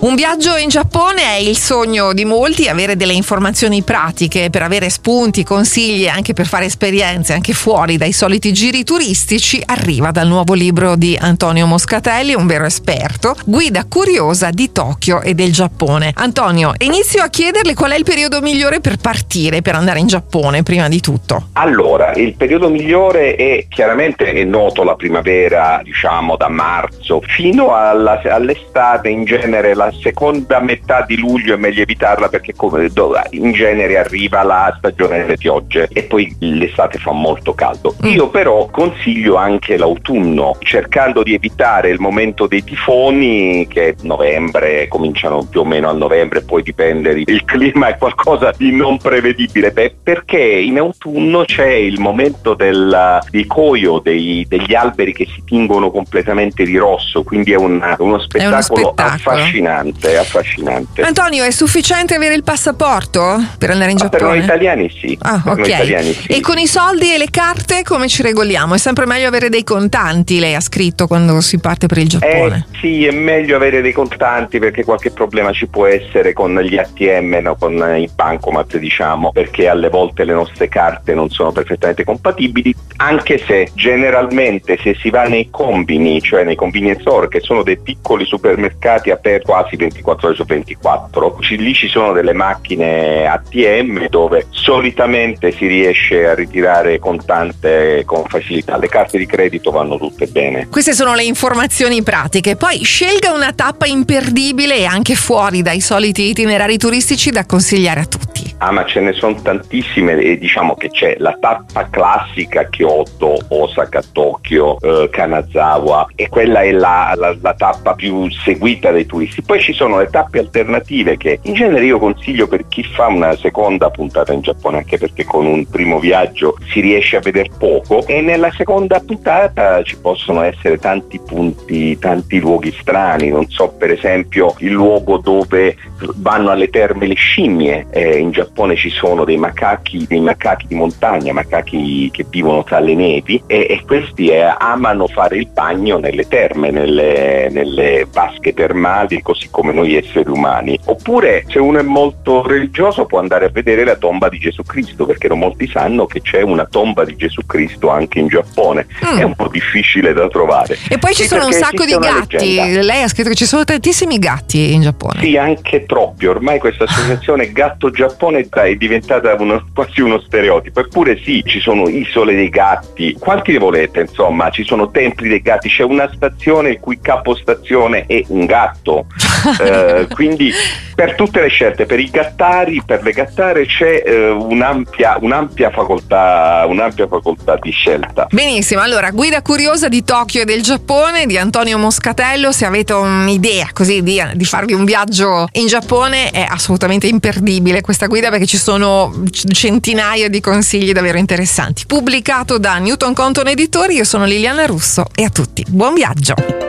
Un viaggio in Giappone è il sogno di molti, avere delle informazioni pratiche per avere spunti, consigli e anche per fare esperienze anche fuori dai soliti giri turistici arriva dal nuovo libro di Antonio Moscatelli, un vero esperto, Guida curiosa di Tokyo e del Giappone. Antonio, inizio a chiederle qual è il periodo migliore per partire, per andare in Giappone prima di tutto. Allora, il periodo migliore è chiaramente è noto la primavera, diciamo da marzo fino alla, all'estate in genere la seconda metà di luglio è meglio evitarla perché come, in genere arriva la stagione delle piogge e poi l'estate fa molto caldo. Mm. Io però consiglio anche l'autunno, cercando di evitare il momento dei tifoni che novembre cominciano più o meno a novembre, poi dipende, il clima è qualcosa di non prevedibile, Beh, perché in autunno c'è il momento del, di coio dei, degli alberi che si tingono completamente di rosso, quindi è, una, uno, spettacolo è uno spettacolo affascinante affascinante, affascinante. Antonio, è sufficiente avere il passaporto per andare in ah, Giappone? Per noi italiani sì. Ah, per ok. Italiani, sì. E con i soldi e le carte come ci regoliamo? È sempre meglio avere dei contanti, lei ha scritto quando si parte per il Giappone. Eh, sì, è meglio avere dei contanti perché qualche problema ci può essere con gli ATM, no? con i bancomat, diciamo, perché alle volte le nostre carte non sono perfettamente compatibili, anche se generalmente se si va nei combini, cioè nei convenience store, che sono dei piccoli supermercati aperti quasi 24 ore su 24. Lì ci sono delle macchine ATM dove solitamente si riesce a ritirare contante con facilità. Le carte di credito vanno tutte bene. Queste sono le informazioni pratiche. Poi scelga una tappa imperdibile e anche fuori dai soliti itinerari turistici da consigliare a tutti. Ah, ma ce ne sono tantissime e diciamo che c'è la tappa classica Kyoto, Osaka, Tokyo, eh, Kanazawa e quella è la, la, la, tappa più seguita dai turisti. Poi ci sono le tappe alternative che in genere io consiglio per chi fa una seconda puntata in Giappone, anche perché con un primo viaggio si riesce a vedere poco e nella seconda puntata ci possono essere tanti punti, tanti luoghi strani, non so per esempio il luogo dove vanno alle terme le scimmie eh, in Giappone Giappone ci sono dei macachi, dei macachi di montagna, macachi che vivono tra le nevi e, e questi eh, amano fare il bagno nelle terme, nelle, nelle vasche termali, così come noi esseri umani. Oppure se uno è molto religioso può andare a vedere la tomba di Gesù Cristo, perché non molti sanno che c'è una tomba di Gesù Cristo anche in Giappone. Mm. È un po' difficile da trovare. E poi ci sì, sono un sacco di gatti. Lei ha scritto che ci sono tantissimi gatti in Giappone. Sì, anche troppi. Ormai questa associazione gatto Giappone pianeta è diventata uno, quasi uno stereotipo. Eppure sì, ci sono isole dei gatti, quanti ne volete, insomma, ci sono templi dei gatti, c'è una stazione il cui capostazione è un gatto. eh, quindi per tutte le scelte, per i gattari, per le gattare c'è eh, un'ampia, un'ampia, facoltà, un'ampia facoltà di scelta. Benissimo, allora guida curiosa di Tokyo e del Giappone di Antonio Moscatello, se avete un'idea così di, di farvi un viaggio in Giappone è assolutamente imperdibile questa guida perché ci sono centinaia di consigli davvero interessanti. Pubblicato da Newton Conton Editori, io sono Liliana Russo e a tutti buon viaggio!